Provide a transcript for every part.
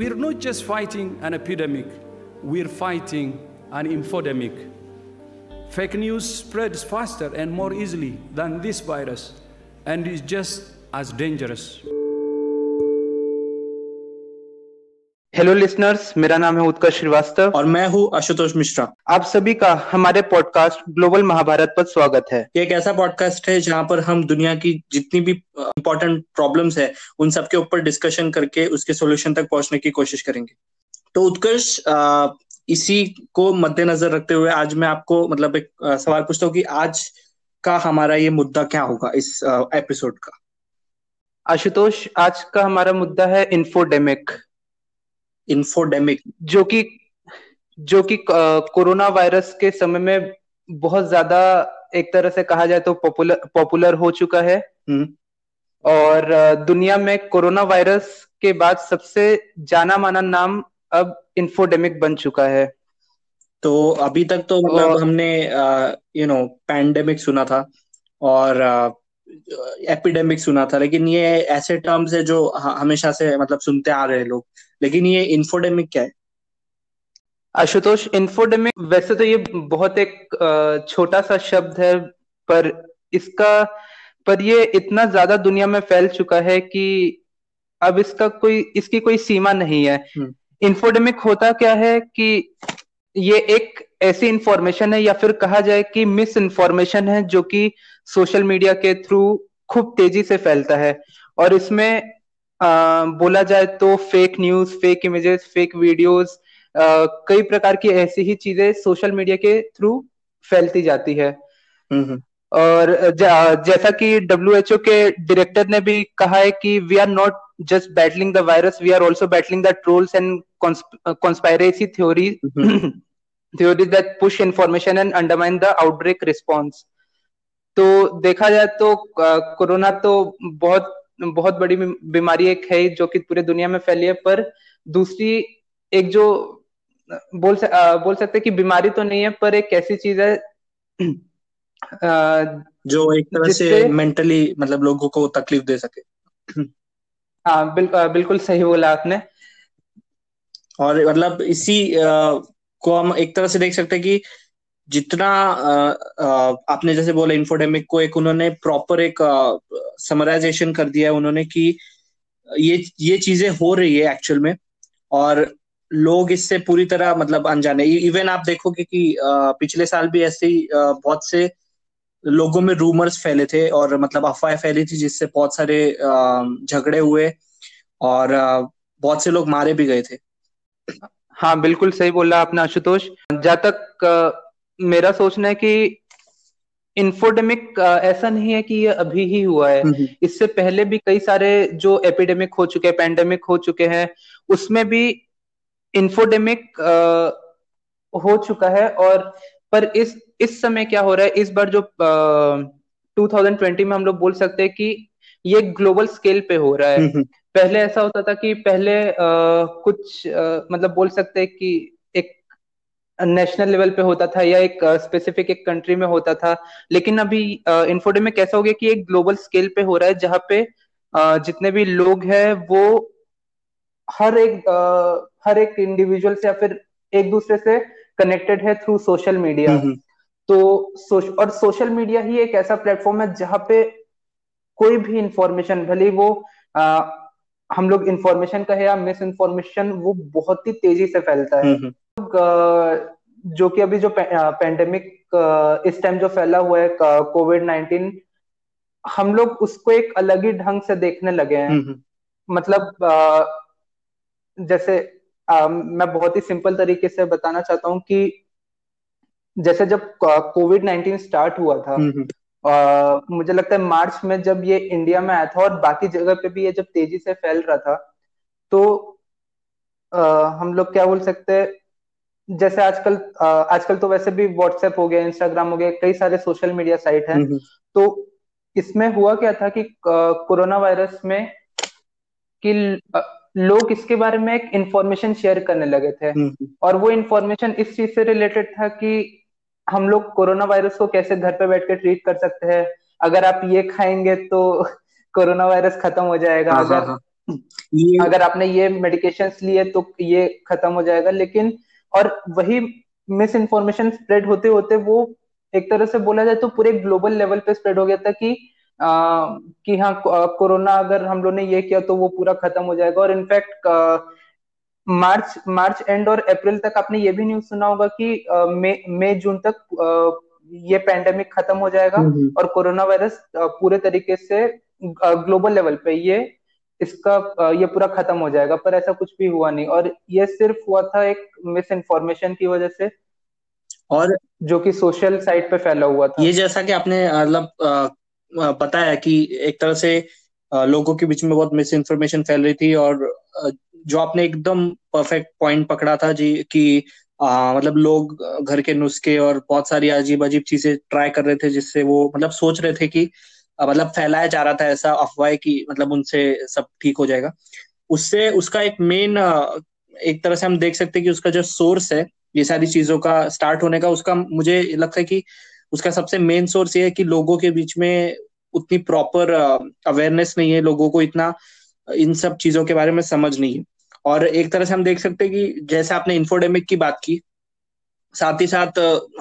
we're not just fighting an epidemic, we're fighting an infodemic. Fake news spreads faster and more easily than this virus and is just as dangerous. Hello listeners मेरा नाम है उत्कर्ष श्रीवास्तव। और मैं हूँ आशुतोष मिश्रा। आप सभी का हमारे पॉडकास्ट ग्लोबल महाभारत पर स्वागत है। ये एक ऐसा पॉडकास्ट है जहाँ पर हम दुनिया की जितनी भी इम्पोर्टेंट प्रॉब्लम्स है उन सबके ऊपर डिस्कशन करके उसके सोल्यूशन तक पहुँचने की कोशिश करेंगे। तो उत्कर्ष इसी को मद्देनजर रखते हुए आज मैं आपको मतलब एक सवाल पूछता हूँ कि आज का हमारा ये मुद्दा क्या होगा इस एपिसोड का? आशुतोष आज का हमारा मुद्दा है इन्फोडेमिक इन्फोडेमिक जो कि जो कि कोरोना वायरस के समय में बहुत ज़्यादा एक तरह से कहा जाए तो पॉपुलर पॉपुलर हो चुका है। हम्म। और दुनिया में कोरोना वायरस के बाद सबसे जाना माना नाम अब इन्फोडेमिक बन चुका है। तो अभी तक तो मतलब हमने यू नो पैंडेमिक सुना था और एपिडेमिक सुना था लेकिन ये ऐसे टर्म्स है जो हमेशा से मतलब सुनते आ रहे हैं लोग। लेकिन ये इन्फोडेमिक क्या है? आशुतोष इन्फोडेमिक वैसे तो ये बहुत एक छोटा सा शब्द है पर इसका पर ये इतना ज़्यादा दुनिया में फैल चुका है कि अब इसका कोई इसकी कोई सीमा नहीं है। इन्फोडेमिक हम्म। होता क्या है कि ये एक ऐसी इंफॉर्मेशन है या फिर कहा जाए कि मिस इन्फॉर्मेशन है जो कि सोशल मीडिया के थ्रू खूब तेज़ी से फैलता है। और इसमें बोला जाए तो fake news fake images fake videos कई प्रकार की ऐसी ही चीज़ें सोशल मीडिया के थ्रू फैलती जाती है। हम्म, हम्म। और जैसा कि डब्ल्यू एच ओ के डायरेक्टर ने भी कहा है कि we are not just battling the virus we are also battling the trolls and conspiracy theory theory that push information and undermine the outbreak response तो देखा जाए तो कोरोना तो बहुत बहुत बड़ी बीमारी एक है जो कि पूरे दुनिया में फैली है पर दूसरी एक जो बोल से, आ, बोल सकते कि बीमारी तो नहीं है पर एक ऐसी चीज़ है आ, जो एक तरह से मेंटली मतलब लोगों को तकलीफ़ दे सके। हाँ बिल, बिल्कुल सही बोला आपने। और मतलब इसी आ, को हम एक तरह से देख सकते हैं कि जितना आपने जैसे बोला इन्फोडेमिक को एक उन्होंने प्रॉपर एक समराइजेशन कर दिया है उन्होंने कि ये ये चीज़ें हो रही है एक्चुअल में और लोग इससे पूरी तरह मतलब अनजाने। इवन आप देखोगे कि पिछले साल भी ऐसे ही बहुत से लोगों में रूमर्स फैले थे और मतलब अफवाहें फैली थी जिससे बहुत सारे झगड़े हुए और बहुत से लोग मारे भी गए थे। हाँ बिल्कुल सही बोला आपने आशुतोष। जहाँ तक मेरा सोचना है कि इन्फोडेमिक ऐसा नहीं है कि ये अभी ही हुआ है। इससे पहले भी कई सारे जो एपिडेमिक हो चुके हैं पैंडेमिक हो चुके हैं उसमें भी इन्फोडेमिक हो चुका है और पर इस इस समय क्या हो रहा है? इस बार जो टू थाउज़ेंड ट्वेंटी में हम लोग बोल सकते हैं कि ये ग्लोबल स्केल पे हो रहा है। पहले ऐसा होता था कि पहले आ, कुछ आ, मतलब बोल सकते हैं कि नेशनल लेवल पे होता था या एक स्पेसिफिक एक कंट्री में होता था। लेकिन अभी इन्फोडे में कैसा हो गया कि एक ग्लोबल स्केल पे हो रहा है जहाँ पे जितने भी लोग हैं वो हर एक हर एक इंडिविजुअल से या फिर एक दूसरे से कनेक्टेड है थ्रू सोशल मीडिया तो सोश, और सोशल मीडिया ही एक ऐसा प्लेटफॉर्म है जहाँ पे कोई भी इंफॉर्मेशन भले वो आ, हम लोग इंफॉर्मेशन कहे या मिस इन्फॉर्मेशन वो बहुत ही तेज़ी से फैलता है। जो कि अभी जो पेंडेमिक इस टाइम जो फैला हुआ है कोविड नाइनटीन हम लोग उसको एक अलग ही ढंग से देखने लगे हैं। मतलब जैसे मैं बहुत ही सिंपल तरीके से बताना चाहता हूँ कि जैसे जब कोविड नाइनटीन स्टार्ट हुआ था आ, मुझे लगता है मार्च में जब ये इंडिया में आया था और बाकी जगह पे भी ये जब तेज़ी से फैल रहा था तो आ, हम लोग क्या बोल सकते हैं जैसे आजकल आजकल तो वैसे भी व्हाट्सएप हो गया इंस्टाग्राम हो गया कई सारे सोशल मीडिया साइट हैं। तो इसमें हुआ क्या था कि कोरोना वायरस में कि लोग इसके बारे में एक इंफॉर्मेशन शेयर करने लगे थे। और वो इंफॉर्मेशन इस चीज़ से रिलेटेड था कि हम लोग कोरोना वायरस को कैसे घर पे बैठ के ट्रीट कर सकते हैं। अगर आप ये खाएँगे तो कोरोना वायरस खत्म हो जाएगा। हाँ, हाँ अगर हाँ, ये अगर आपने ये मेडिकेशन लिए तो ये खत्म हो जाएगा। लेकिन और वही मिस इन्फॉर्मेशन स्प्रेड होते होते वो एक तरह से बोला जाए तो पूरे ग्लोबल लेवल पे स्प्रेड हो गया था कि आ, कि हाँ कोरोना अगर हम लोग ने ये किया तो वो पूरा खत्म हो जाएगा और इनफैक्ट मार्च मार्च एंड और अप्रैल तक आपने ये भी न्यूज़ सुना होगा कि मई मई जून तक आ, ये पैंडेमिक खत्म हो जाएगा हम्म, हम्म। और कोरोना वायरस पूरे तरीके से ग्लोबल लेवल पे ये इसका ये पूरा खत्म हो जाएगा पर ऐसा कुछ भी हुआ नहीं। और ये सिर्फ़ हुआ था एक मिस इन्फॉर्मेशन की वजह से और जो कि सोशल साइट पे फैला हुआ था। ये जैसा कि आपने मतलब पता है कि एक तरह से लोगों के बीच में बहुत मिस इन्फॉर्मेशन फैल रही थी और जो आपने एकदम परफेक्ट पॉइंट पकड़ा था जी कि आ, मतलब लोग घर के नुस्खे और बहुत सारी अजीब अजीब चीज़ें ट्राई कर रहे थे जिससे वो मतलब सोच रहे थे कि मतलब फैलाया जा रहा था ऐसा अफवाह कि मतलब उनसे सब ठीक हो जाएगा। उससे उसका एक मेन एक तरह से हम देख सकते हैं कि उसका जो सोर्स है, ये सारी चीज़ों का स्टार्ट होने का, उसका मुझे लगता है कि उसका सबसे मेन सोर्स ये है कि लोगों के बीच में उतनी प्रॉपर अवेयरनेस नहीं है, लोगों को इतना इन सब चीज़ों के बारे में समझ नहीं है। और एक तरह से हम देख सकते हैं कि जैसे आपने इन्फोडेमिक की बात की, साथ ही साथ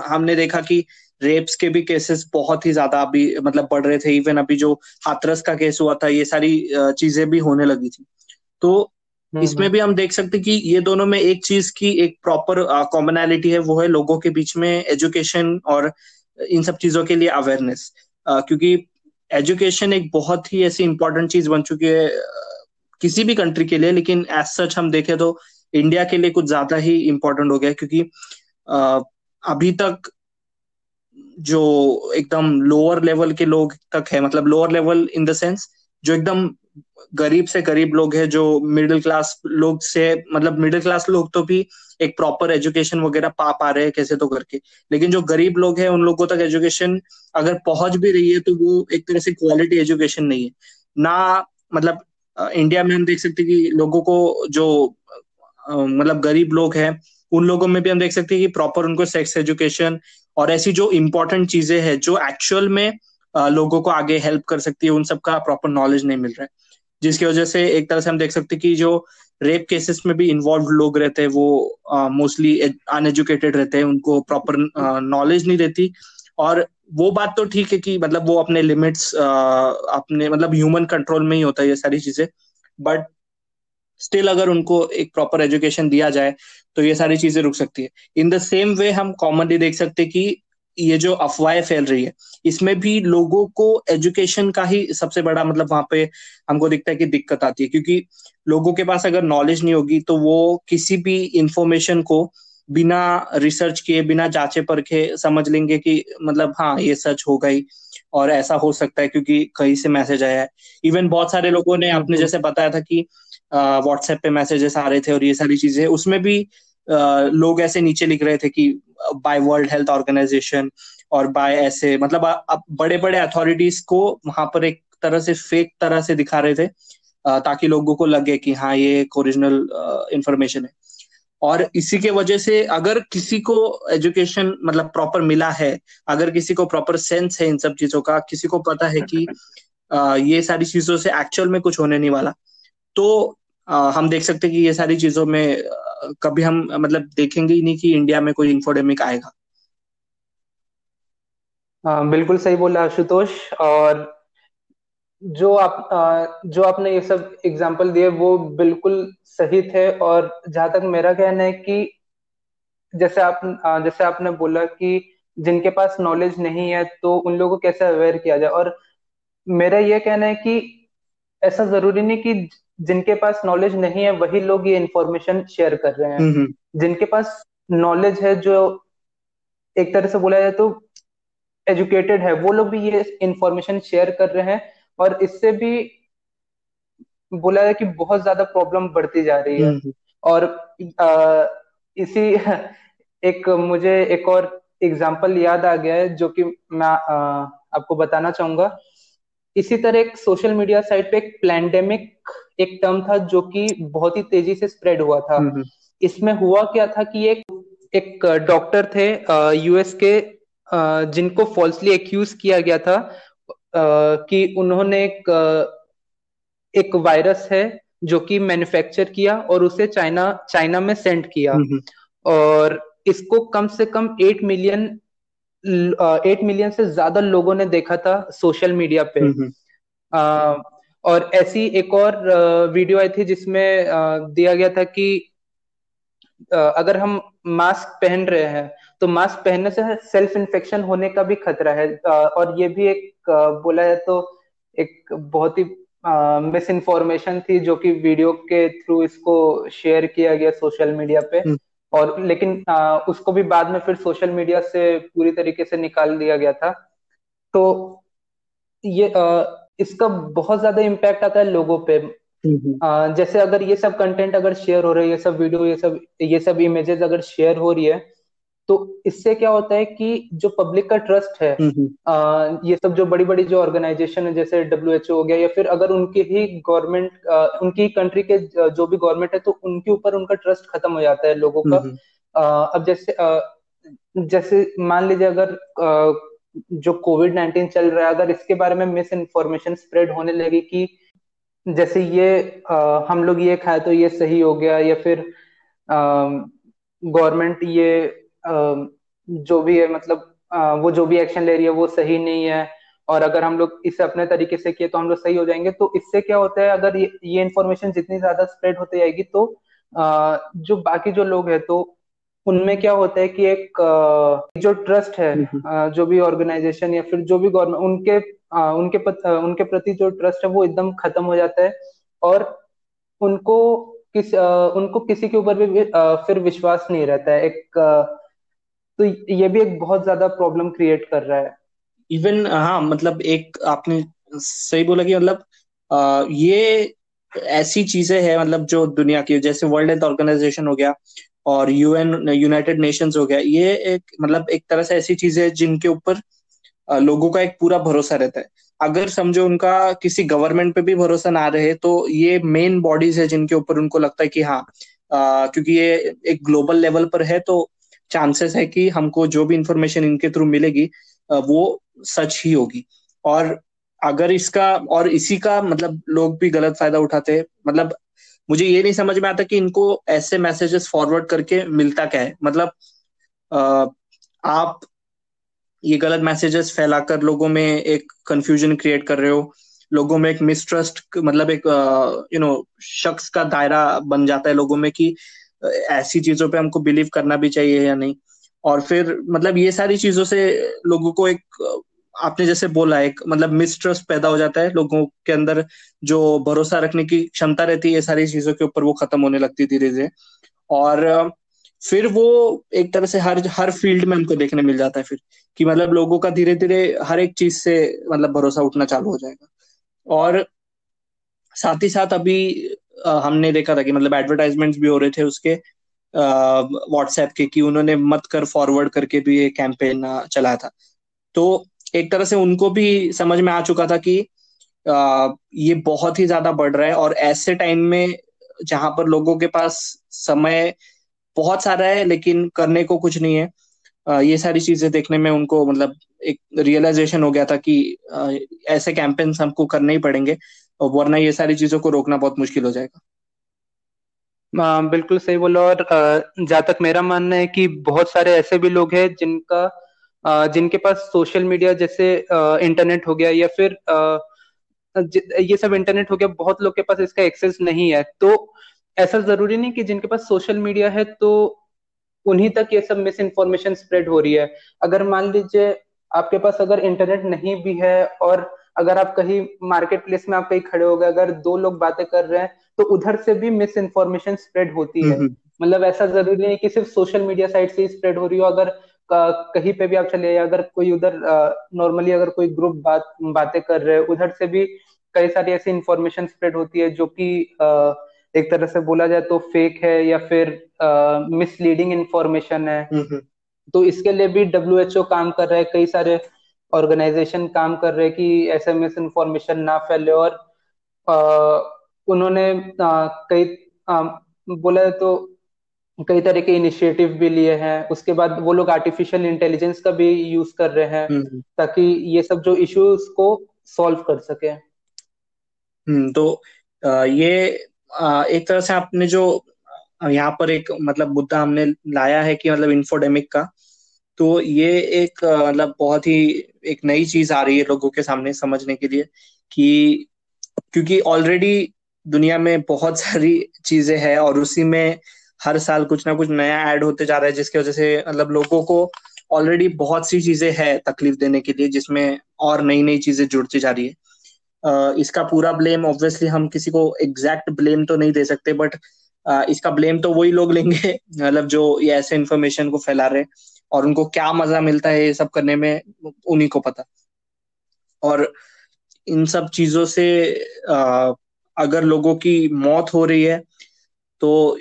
हमने देखा कि रेप्स के भी केसेस बहुत ही ज़्यादा अभी मतलब बढ़ रहे थे इवन अभी जो हाथरस का केस हुआ था ये सारी चीज़ें भी होने लगी थी तो हम्म, इसमें हम्म। भी हम देख सकते कि ये दोनों में एक चीज़ की एक प्रॉपर कॉमनैलिटी है वो है लोगों के बीच में एजुकेशन और इन सब चीज़ों के लिए अवेयरनेस क्योंकि एजुकेशन एक बहुत ही ऐसी इंपॉर्टेंट चीज़ बन चुकी है किसी भी कंट्री के लिए लेकिन एज सच हम देखें तो इंडिया के लिए कुछ ज़्यादा ही इम्पोर्टेंट हो गया क्योंकि अभी तक जो एकदम लोअर लेवल के लोग तक है मतलब lower level in the sense जो एकदम गरीब से गरीब लोग है, जो मिडिल क्लास लोग से मतलब मिडिल क्लास लोग तो भी एक प्रॉपर एजुकेशन वगैरह पा पा रहे हैं कैसे तो करके। लेकिन जो गरीब लोग हैं, उन लोगों तक एजुकेशन अगर पहुँच भी रही है तो वो एक तरह से क्वालिटी एजुकेशन नहीं है। ना मतलब इंडिया में हम देख सकते कि लोगों को जो मतलब गरीब लोग हैं, उन लोगों में भी हम देख सकते हैं कि प्रॉपर उनको सेक्स एजुकेशन और ऐसी जो इम्पोर्टेंट चीज़ें हैं, जो एक्चुअल में लोगों को आगे हेल्प कर सकती है, उन सबका प्रॉपर नॉलेज नहीं मिल रहा है। जिसकी वजह से एक तरह से हम देख सकते हैं कि जो रेप केसेस में भी इन्वॉल्व लोग रहते हैं, वो मोस्टली अनएजुकेटेड रहते हैं, उनको प्रॉपर नॉलेज नहीं रहती और वो बात तो ठीक है कि मतलब वो अपने लिमिट्स अपने मतलब ह्यूमन कंट्रोल में ही होता है ये सारी चीज़ें बट स्टिल अगर उनको एक प्रॉपर एजुकेशन दिया जाए तो ये सारी चीज़ें रुक सकती है। इन द सेम वे हम कॉमनली देख सकते कि ये जो अफवाहें फैल रही है इसमें भी लोगों को एजुकेशन का ही सबसे बड़ा मतलब वहाँ पे हमको दिखता है कि दिक्कत आती है। क्योंकि लोगों के पास अगर नॉलेज नहीं होगी तो वो किसी भी इंफॉर्मेशन को बिना रिसर्च किए बिना जांचे परखे समझ लेंगे कि मतलब हाँ ये सच हो गई और ऐसा हो सकता है क्योंकि कहीं से मैसेज आया है। इवन बहुत सारे लोगों ने आपने जैसे बताया था कि व्हाट्सएप पे मैसेजेस आ रहे थे और ये सारी चीज़ें। उसमें भी लोग ऐसे नीचे लिख रहे थे कि बाय वर्ल्ड हेल्थ ऑर्गेनाइजेशन और बाय ऐसे मतलब अब बड़े बड़े अथॉरिटीज को वहाँ पर एक तरह से फेक तरह से दिखा रहे थे आ, ताकि लोगों को लगे कि हाँ ये एक ओरिजिनल इंफॉर्मेशन है। और इसी के वजह से अगर किसी को एजुकेशन मतलब प्रॉपर मिला है अगर किसी को प्रॉपर सेंस है इन सब चीज़ों का किसी को पता है कि आ, ये सारी चीज़ों से एक्चुअल में कुछ होने नहीं वाला। तो आ, हम देख सकते हैं कि ये सारी चीज़ों में आ, कभी हम मतलब देखेंगे ही नहीं कि इंडिया में कोई इंफोडेमिक आएगा। हाँ बिल्कुल सही बोला आशुतोष। और जो आप आ, जो आपने ये सब एग्ज़ाम्पल दिए वो बिल्कुल सही थे। और जहाँ तक मेरा कहना है कि जैसे आप जैसे आपने बोला कि जिनके पास नॉलेज नहीं है तो उन लोगों को कैसे अवेयर किया जाए? और मेरा ये कहना है कि ऐसा ज़रूरी नहीं कि जिनके पास नॉलेज नहीं है वही लोग ये इंफॉर्मेशन शेयर कर रहे हैं। हम्म, हम्म। जिनके पास नॉलेज है जो एक तरह से बोला जाए तो एजुकेटेड है वो लोग भी ये इंफॉर्मेशन शेयर कर रहे हैं और इससे भी बोला जाए कि बहुत ज़्यादा प्रॉब्लम बढ़ती जा रही है। हम्म, और आ, इसी एक मुझे एक और एग्ज़ाम्पल याद आ गया है जो कि मैं आ, आपको बताना चाहूँगा। इसी तरह एक सोशल मीडिया साइट पे एक प्लैंडेमिक एक टर्म था जो कि बहुत ही तेज़ी से स्प्रेड हुआ था। हम्म, हम्म। इसमें हुआ क्या था कि एक एक डॉक्टर थे यूएस के जिनको फॉल्सली एक्यूज किया गया था कि उन्होंने एक एक वायरस है जो कि मैन्युफैक्चर किया और उसे चाइना चाइना में सेंड किया। और इसको कम से कम एट मिलियन एट मिलियन से ज़्यादा लोगों ने देखा था सोशल मीडिया पे। आ, और ऐसी एक और वीडियो आई थी जिसमें दिया गया था कि अगर हम मास्क पहन रहे हैं तो मास्क पहनने से सेल्फ इन्फेक्शन होने का भी खतरा है। और ये भी एक बोला जाए तो एक बहुत ही मिस इन्फॉर्मेशन थी जो कि वीडियो के थ्रू इसको शेयर किया गया सोशल मीडिया पे। हम्म। और लेकिन आ, उसको भी बाद में फिर सोशल मीडिया से पूरी तरीके से निकाल दिया गया था। तो ये आ, इसका बहुत ज़्यादा इम्पैक्ट आता है लोगों पे। आ, जैसे अगर ये सब कंटेंट अगर शेयर हो रहा है ये सब वीडियो ये सब ये सब इमेजेस अगर शेयर हो रही है तो इससे क्या होता है कि जो पब्लिक का ट्रस्ट है आ, ये सब जो बड़ी बड़ी जो ऑर्गेनाइजेशन है जैसे डब्ल्यू एच ओ हो गया या फिर अगर उनकी ही गवर्नमेंट उनकी कंट्री के जो भी गवर्नमेंट है तो उनके ऊपर उनका ट्रस्ट खत्म हो जाता है लोगों का। आ, अब जैसे आ, जैसे मान लीजिए अगर आ, जो कोविड नाइन्टीन चल रहा है अगर इसके बारे में मिस इन्फॉर्मेशन स्प्रेड होने लगी कि जैसे ये आ, हम लोग ये खाए तो ये सही हो गया या फिर गवर्नमेंट ये जो भी है मतलब वो जो भी एक्शन ले रही है वो सही नहीं है। और अगर हम लोग इसे अपने तरीके से किए तो हम लोग सही हो जाएँगे। तो इससे क्या होता है अगर ये ये इन्फॉर्मेशन जितनी ज़्यादा स्प्रेड होती जाएगी तो जो बाकी जो लोग हैं तो उनमें क्या होता है कि एक जो ट्रस्ट है हम्म। जो भी ऑर्गेनाइजेशन या फिर जो भी गवर्नमेंट उनके उनके पत, उनके प्रति जो ट्रस्ट है वो एकदम खत्म हो जाता है। और उनको किस उनको किसी के ऊपर भी फिर विश्वास नहीं रहता है। एक तो ये भी एक बहुत ज़्यादा प्रॉब्लम क्रिएट कर रहा है। इवन हाँ मतलब एक आपने सही बोला कि मतलब ये ऐसी चीज़ें हैं मतलब जो दुनिया की जैसे वर्ल्ड हेल्थ ऑर्गेनाइजेशन हो गया और यूएन यूनाइटेड नेशंस हो गया ये एक मतलब एक तरह से ऐसी चीज़ें है जिनके ऊपर लोगों का एक पूरा भरोसा रहता है। अगर समझो उनका किसी गवर्नमेंट पे भी भरोसा ना रहे तो ये मेन बॉडीज है जिनके ऊपर उनको लगता है कि हाँ आ, क्योंकि ये एक ग्लोबल लेवल पर है तो चांसेस है कि हमको जो भी इंफॉर्मेशन इनके थ्रू मिलेगी वो सच ही होगी। और अगर इसका, और इसी का मतलब लोग भी गलत फ़ायदा उठाते हैं। मतलब मुझे ये नहीं समझ में आता कि इनको ऐसे मैसेजेस फॉरवर्ड करके मिलता क्या है। मतलब आप ये गलत मैसेजेस फैलाकर लोगों में एक कंफ्यूजन क्रिएट कर रहे हो। लोगों में एक मिसट्रस्ट मतलब एक यू नो शख्स का दायरा बन जाता है लोगों में कि ऐसी चीज़ों पे हमको बिलीव करना भी चाहिए या नहीं। और फिर मतलब ये सारी चीज़ों से लोगों को एक, आपने जैसे बोला, एक मतलब मिसट्रस्ट पैदा हो जाता है। लोगों के अंदर जो भरोसा रखने की क्षमता रहती है, ये सारी चीज़ों के ऊपर वो खत्म होने लगती धीरे धीरे और, फिर वो एक तरह से हर हर फ़ील्ड में हमको देखने मिल जाता है फिर, कि मतलब लोगों का धीरे धीरे हर एक चीज़ से मतलब भरोसा उठना चालू हो जाएगा। और साथ ही साथ अभी हमने देखा था कि मतलब एडवर्टाइजमेंट्स भी हो रहे थे उसके व्हाट्सएप के कि उन्होंने मत कर फॉरवर्ड करके भी ये कैंपेन चलाया था। तो एक तरह से उनको भी समझ में आ चुका था कि आ, ये बहुत ही ज़्यादा बढ़ रहा है और ऐसे टाइम में जहाँ पर लोगों के पास समय बहुत सारा है लेकिन करने को कुछ नहीं है। आ, ये सारी चीज़ें देखने में उनको मतलब एक रियलाइजेशन हो गया था कि आ, ऐसे कैंपेन्स हमको करने ही पड़ेंगे। वरना ये सारी चीज़ों को रोकना बहुत मुश्किल हो जाएगा। आ, बिल्कुल सही बोला और जहाँ तक मेरा मानना है कि बहुत सारे ऐसे भी लोग हैं जिनका आ, जिनके पास सोशल मीडिया जैसे आ, इंटरनेट हो गया या फिर ये सब इंटरनेट हो गया बहुत लोग के पास इसका एक्सेस नहीं है। तो ऐसा ज़रूरी नहीं कि जिनके पास सोशल मीडिया है तो उन्हीं तक ये सब मिस इन्फॉर्मेशन स्प्रेड हो रही है। अगर मान लीजिए आपके पास अगर इंटरनेट नहीं भी है और अगर आप कहीं मार्केट प्लेस में आप कहीं खड़े हो गए अगर दो लोग बातें कर रहे हैं तो उधर से भी मिस इन्फॉर्मेशन स्प्रेड होती है। मतलब ऐसा ज़रूरी नहीं कि सिर्फ़ सोशल मीडिया साइट से ही स्प्रेड हो रही हो। अगर कहीं पे भी आप चले अगर कोई उधर नॉर्मली अगर कोई ग्रुप बात बातें कर रहे हैं उधर से भी कई सारी ऐसी इंफॉर्मेशन स्प्रेड होती है जो कि एक तरह से बोला जाए तो फेक है या फिर मिसलीडिंग इंफॉर्मेशन है। तो इसके लिए भी WHO काम कर रहा है। कई सारे ऑर्गेनाइजेशन काम कर रहे कि ऐसे मिस इन्फॉर्मेशन ना फैले और आ, उन्होंने आ, कई आ, बोला तो कई तरह के इनिशिएटिव भी लिए हैं उसके बाद वो लोग आर्टिफिशियल इंटेलिजेंस का भी यूज़ कर रहे हैं हम्म, हम्म। ताकि ये सब जो इश्यूज़ को सॉल्व कर सके हम्म तो ये एक तरह से आपने जो यहाँ पर एक मतलब मुद्दा हमने लाया है कि मतलब इंफोडेमिक का तो ये एक मतलब बहुत ही एक नई चीज़ आ रही है लोगों के सामने समझने के लिए कि क्योंकि ऑलरेडी दुनिया में बहुत सारी चीज़ें हैं और उसी में हर साल कुछ ना कुछ नया ऐड होते जा रहा है जिसकी वजह से मतलब लोगों को ऑलरेडी बहुत सी चीज़ें हैं तकलीफ़ देने के लिए जिसमें और नई नई चीज़ें जुड़ती जा रही है। uh, इसका पूरा ब्लेम ऑब्वियसली हम किसी को एग्जैक्ट ब्लेम तो नहीं दे सकते बट uh, इसका ब्लेम तो वही लोग लेंगे मतलब जो ये ऐसे इन्फॉर्मेशन को फैला रहे और उनको क्या मज़ा मिलता है ये सब करने में उन्हीं को पता। और इन सब चीज़ों से uh, अगर लोगों की मौत हो रही है तो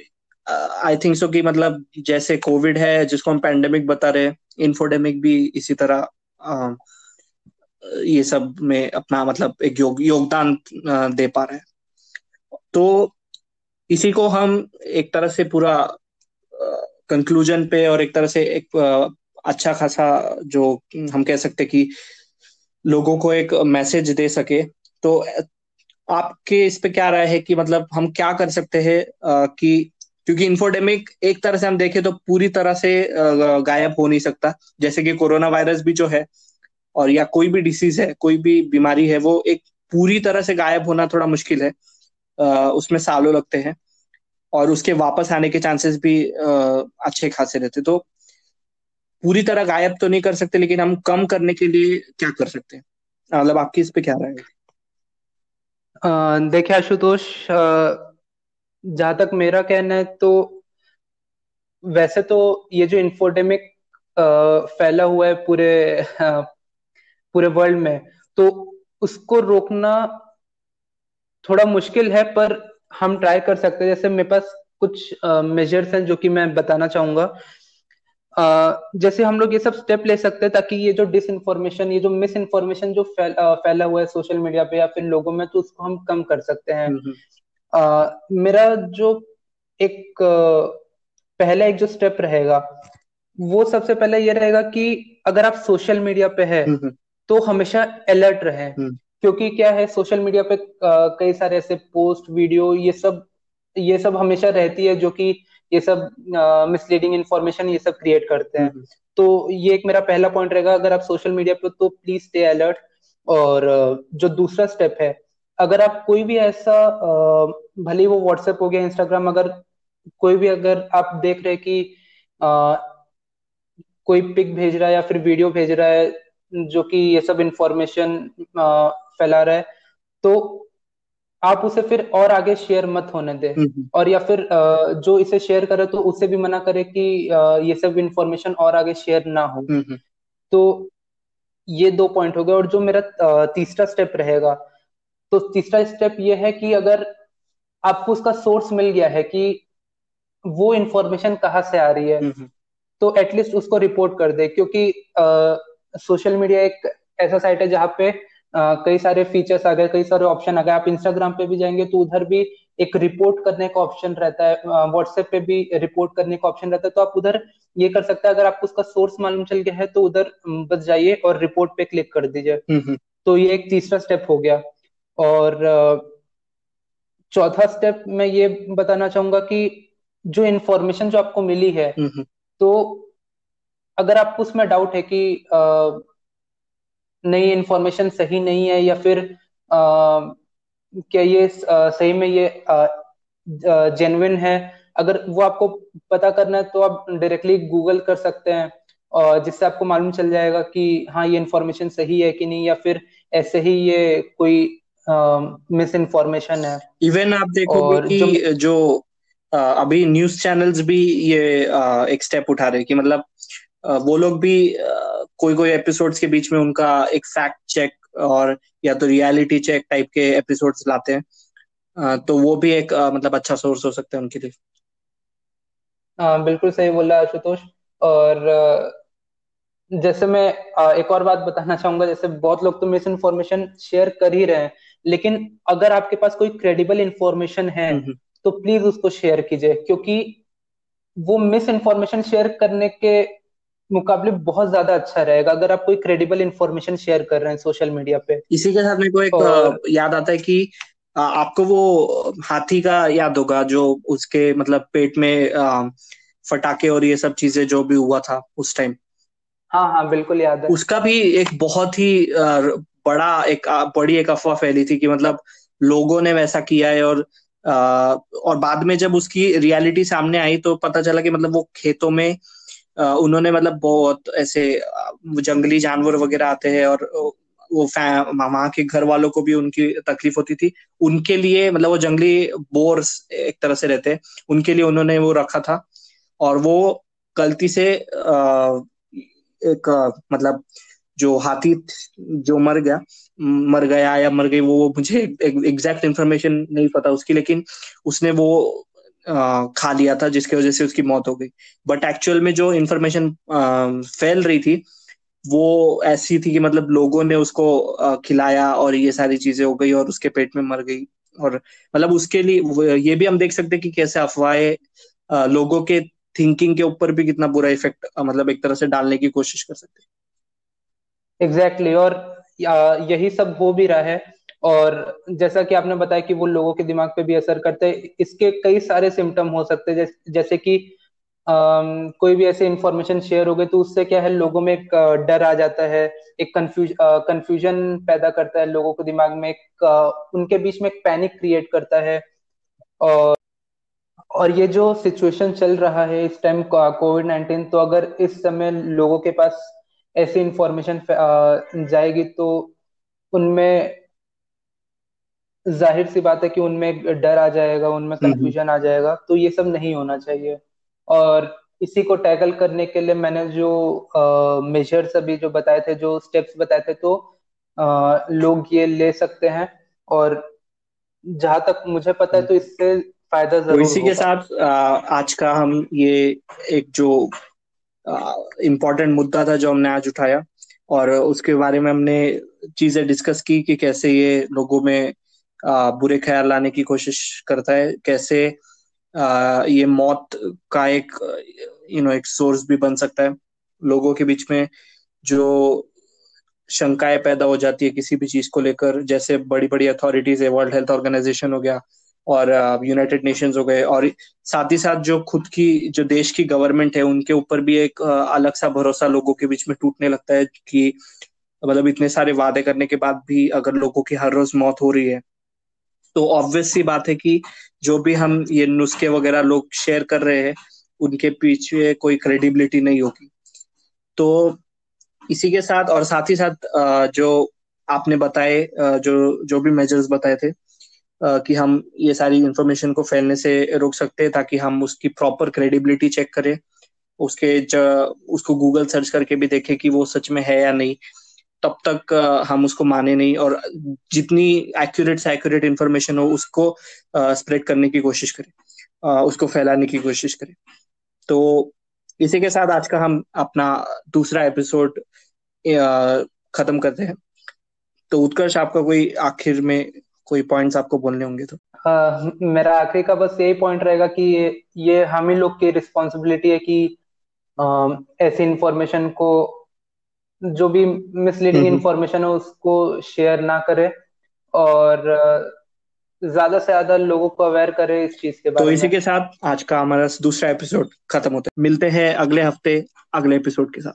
आई थिंक सो कि मतलब जैसे कोविड है जिसको हम पैंडेमिक बता रहे हैं इन्फोडेमिक भी इसी तरह आ, ये सब में अपना मतलब एक योग योगदान दे पा रहे हैं। तो इसी को हम एक तरह से पूरा कंक्लूजन पे और एक तरह से एक अच्छा खासा जो हम कह सकते कि लोगों को एक मैसेज दे सके। तो आपके इस पे क्या राय है कि मतलब हम क्या कर सकते हैं कि क्योंकि इन्फोडेमिक एक तरह से हम देखें तो पूरी तरह से गायब हो नहीं सकता। जैसे कि कोरोना वायरस भी जो है और या कोई भी डिसीज है, कोई भी बीमारी है, वो एक पूरी तरह से गायब होना थोड़ा मुश्किल है। उसमें सालों लगते हैं। और उसके वापस आने के चांसेस भी अच्छे खासे रहते। तो पूरी तरह गायब तो नहीं कर सकते, लेकिन हम कम करने के लिए क्या कर सकते हैं? मतलब आपकी इस पे क्या राय है? देखिए आशुतोष जहाँ तक मेरा कहना है तो वैसे तो ये जो इंफोडेमिक फैला हुआ है पूरे पूरे वर्ल्ड में तो उसको रोकना थोड़ा मुश्किल है, पर हम ट्राई कर सकते हैं जैसे मेरे पास कुछ मेजर्स हैं जो कि मैं बताना चाहूँगा uh, जैसे हम लोग ये सब स्टेप ले सकते हैं ताकि ये जो डिस इन्फॉर्मेशन ये जो मिस इन्फॉर्मेशन जो फैल, फैला हुआ है सोशल मीडिया पे या फिर लोगों में तो उसको हम कम कर सकते हैं हम्म। मेरा जो एक पहला एक जो स्टेप रहेगा वो सबसे पहले ये रहेगा कि अगर आप सोशल मीडिया पे है हम्म। तो हमेशा अलर्ट रहे। क्योंकि क्या है सोशल मीडिया पे कई सारे ऐसे पोस्ट वीडियो ये सब ये सब हमेशा रहती है जो कि ये सब मिसलीडिंग इन्फॉर्मेशन ये सब क्रिएट करते हैं। तो ये एक मेरा पहला पॉइंट रहेगा। अगर आप सोशल मीडिया पे तो प्लीज़ स्टे अलर्ट और जो दूसरा स्टेप है अगर आप कोई भी ऐसा भले वो व्हाट्सएप हो गया इंस्टाग्राम अगर कोई भी अगर आप देख रहे कि आ, कोई पिक भेज रहा है या फिर वीडियो भेज रहा है जो कि ये सब इंफॉर्मेशन फैला रहा है तो आप उसे फिर और आगे शेयर मत होने दें हम्म, हम्म। और या फिर जो इसे शेयर करे तो उसे भी मना करे कि ये सब इंफॉर्मेशन और आगे शेयर ना हो हम्म, तो ये दो पॉइंट हो गए और जो मेरा तीसरा स्टेप रहेगा तो तीसरा स्टेप ये है कि अगर आपको उसका सोर्स मिल गया है कि वो इंफॉर्मेशन कहाँ से आ रही है। तो एटलीस्ट उसको रिपोर्ट कर दे क्योंकि सोशल मीडिया एक ऐसा साइट है जहाँ पे कई सारे फीचर्स आ गए कई सारे ऑप्शन आ गए। आप इंस्टाग्राम पे भी जाएँगे तो उधर भी एक रिपोर्ट करने का ऑप्शन रहता है। व्हाट्सएप पे भी रिपोर्ट करने का ऑप्शन रहता है। तो आप उधर ये कर सकते हैं। अगर आपको उसका सोर्स मालूम चल गया है तो उधर बस जाइए और रिपोर्ट पे क्लिक कर दीजिए। हम्म, तो ये एक तीसरा स्टेप हो गया। और चौथा स्टेप मैं ये बताना चाहूँगा कि जो इंफॉर्मेशन जो आपको मिली है हम्म, हम्म। तो अगर आपको उसमें डाउट है कि नई इंफॉर्मेशन सही नहीं है या फिर आ, क्या ये आ, सही में ये जेन्युइन है अगर वो आपको पता करना है तो आप डायरेक्टली गूगल कर सकते हैं और जिससे आपको मालूम चल जाएगा कि हाँ ये इंफॉर्मेशन सही है कि नहीं या फिर ऐसे ही ये कोई मिस इन्फॉर्मेशन है। इवन आप देखो कि जो, जो आ, अभी न्यूज़ चैनल्स भी ये आ, एक स्टेप उठा रहे कि मतलब वो लोग भी कोई कोई एपिसोड्स के बीच में उनका एक फैक्ट चेक और या तो रियलिटी चेक टाइप के एपिसोड्स लाते हैं। तो वो भी एक मतलब अच्छा सोर्स हो सकता है उनके लिए। हाँ बिल्कुल सही बोल आशुतोष। और जैसे मैं एक और बात बताना चाहूँगा जैसे बहुत लोग तो मिस इन्फॉर्मेशन शेयर कर ही रहे हैं लेकिन अगर आपके पास कोई क्रेडिबल इंफॉर्मेशन है हम्म, हम्म। तो प्लीज़ उसको शेयर कीजिए क्योंकि वो मिस इन्फॉर्मेशन शेयर करने के मुकाबले बहुत ज़्यादा अच्छा रहेगा। अगर आप कोई क्रेडिबल इन्फॉर्मेशन शेयर कर रहे हैं सोशल मीडिया पे। इसी के साथ मेरे को एक और... याद आता है कि आपको वो हाथी का याद होगा जो उसके मतलब पेट में फटाके और ये सब चीज़ें जो भी हुआ था उस टाइम हाँ हाँ बिल्कुल याद है। उसका भी एक बहुत ही बड़ा एक बड़ी एक अफवाह फैली थी कि मतलब लोगों ने वैसा किया है और आ, और बाद में जब उसकी रियलिटी सामने आई तो पता चला कि मतलब वो खेतों में उन्होंने मतलब बहुत ऐसे जंगली जानवर वगैरह आते हैं और वो वहाँ के घर वालों को भी उनकी तकलीफ़ होती थी। उनके लिए मतलब वो जंगली बोर्स एक तरह से रहते हैं। उनके लिए उन्होंने वो रखा था और वो गलती से एक मतलब जो हाथी जो मर गया मर गया या मर गई, वो मुझे एग्जैक्ट इन्फॉर्मेशन नहीं पता उसकी, लेकिन उसने वो खा लिया था जिसकी वजह से उसकी मौत हो गई। बट एक्चुअल में जो इन्फॉर्मेशन फैल रही थी वो ऐसी थी कि मतलब लोगों ने उसको खिलाया और ये सारी चीज़ें हो गई और उसके पेट में मर गई। और मतलब उसके लिए ये भी हम देख सकते हैं कि कैसे अफवाहें लोगों के थिंकिंग के ऊपर भी कितना बुरा इफ़ेक्ट मतलब एक तरह से डालने की कोशिश कर सकते हैं। एग्जैक्टली exactly, और यही सब हो भी रहा है। और जैसा कि आपने बताया कि वो लोगों के दिमाग पे भी असर करते हैं इसके कई सारे सिम्टम हो सकते हैं। जैसे जैसे कि Um, कोई भी ऐसे इंफॉर्मेशन शेयर हो गई तो उससे क्या है लोगों में एक डर आ जाता है एक कंफ्यूज कंफ्यूजन पैदा करता है लोगों को दिमाग में एक उनके बीच में एक पैनिक क्रिएट करता है। और और ये जो सिचुएशन चल रहा है इस टाइम कोविड नाइन्टीन तो अगर इस समय लोगों के पास ऐसी इंफॉर्मेशन जाएगी तो उनमें ज़ाहिर सी बात है कि उनमें डर आ जाएगा उनमें कंफ्यूजन आ जाएगा तो ये सब नहीं होना चाहिए। और इसी को टैकल करने के लिए मैंने जो मेजर्स अभी जो बताए थे जो स्टेप्स बताए थे तो आ, लोग ये ले सकते हैं। और जहाँ तक मुझे पता है तो इससे फ़ायदा ज़रूर तो ज़रूर इसी के साथ आज का हम ये एक जो इम्पोर्टेंट मुद्दा था जो हमने आज उठाया और उसके बारे में हमने चीज़ें डिस्कस की कि कैसे ये लोगों में आ, बुरे ख्याल लाने की कोशिश करता है। कैसे आ, ये मौत का एक यू नो एक सोर्स भी बन सकता है। लोगों के बीच में जो शंकाएँ पैदा हो जाती है किसी भी चीज़ को लेकर जैसे बड़ी बड़ी अथॉरिटीज है वर्ल्ड हेल्थ ऑर्गेनाइजेशन हो गया और यूनाइटेड नेशंस हो गए और साथ ही साथ जो खुद की जो देश की गवर्नमेंट है उनके ऊपर भी एक अलग सा भरोसा लोगों के बीच में टूटने लगता है कि मतलब इतने सारे वादे करने के बाद भी अगर लोगों की हर रोज मौत हो रही है तो ऑब्वियस सी बात है कि जो भी हम ये नुस्खे वगैरह लोग शेयर कर रहे हैं, उनके पीछे कोई क्रेडिबिलिटी नहीं होगी। तो इसी के साथ और साथ ही साथ जो आपने बताए जो जो भी मेजर्स बताए थे कि हम ये सारी इंफॉर्मेशन को फैलने से रोक सकते हैं ताकि हम उसकी प्रॉपर क्रेडिबिलिटी चेक करें। उसके उसको गूगल सर्च करके भी देखें कि वो सच में है या नहीं। तब तक हम उसको माने नहीं और जितनी एक्यूरेट से एक्यूरेट इन्फॉर्मेशन हो उसको स्प्रेड करने की कोशिश करें। उसको फैलाने की कोशिश करें। तो इसी के साथ आज का हम अपना दूसरा एपिसोड खत्म करते हैं। तो उत्कर्ष आपका कोई आखिर में कोई पॉइंट्स आपको बोलने होंगे तो? आ, मेरा आखिरी का बस यही पॉइंट रहेगा कि ये, ये हम ही लोग की रिस्पॉन्सिबिलिटी है कि ऐसी इंफॉर्मेशन को जो भी मिसलीडिंग इंफॉर्मेशन है उसको शेयर ना करे और ज़्यादा से ज़्यादा लोगों को अवेयर करे इस चीज़ के बारे तो इसी में। के साथ आज का हमारा दूसरा एपिसोड खत्म होता है। मिलते हैं अगले हफ़्ते अगले एपिसोड के साथ।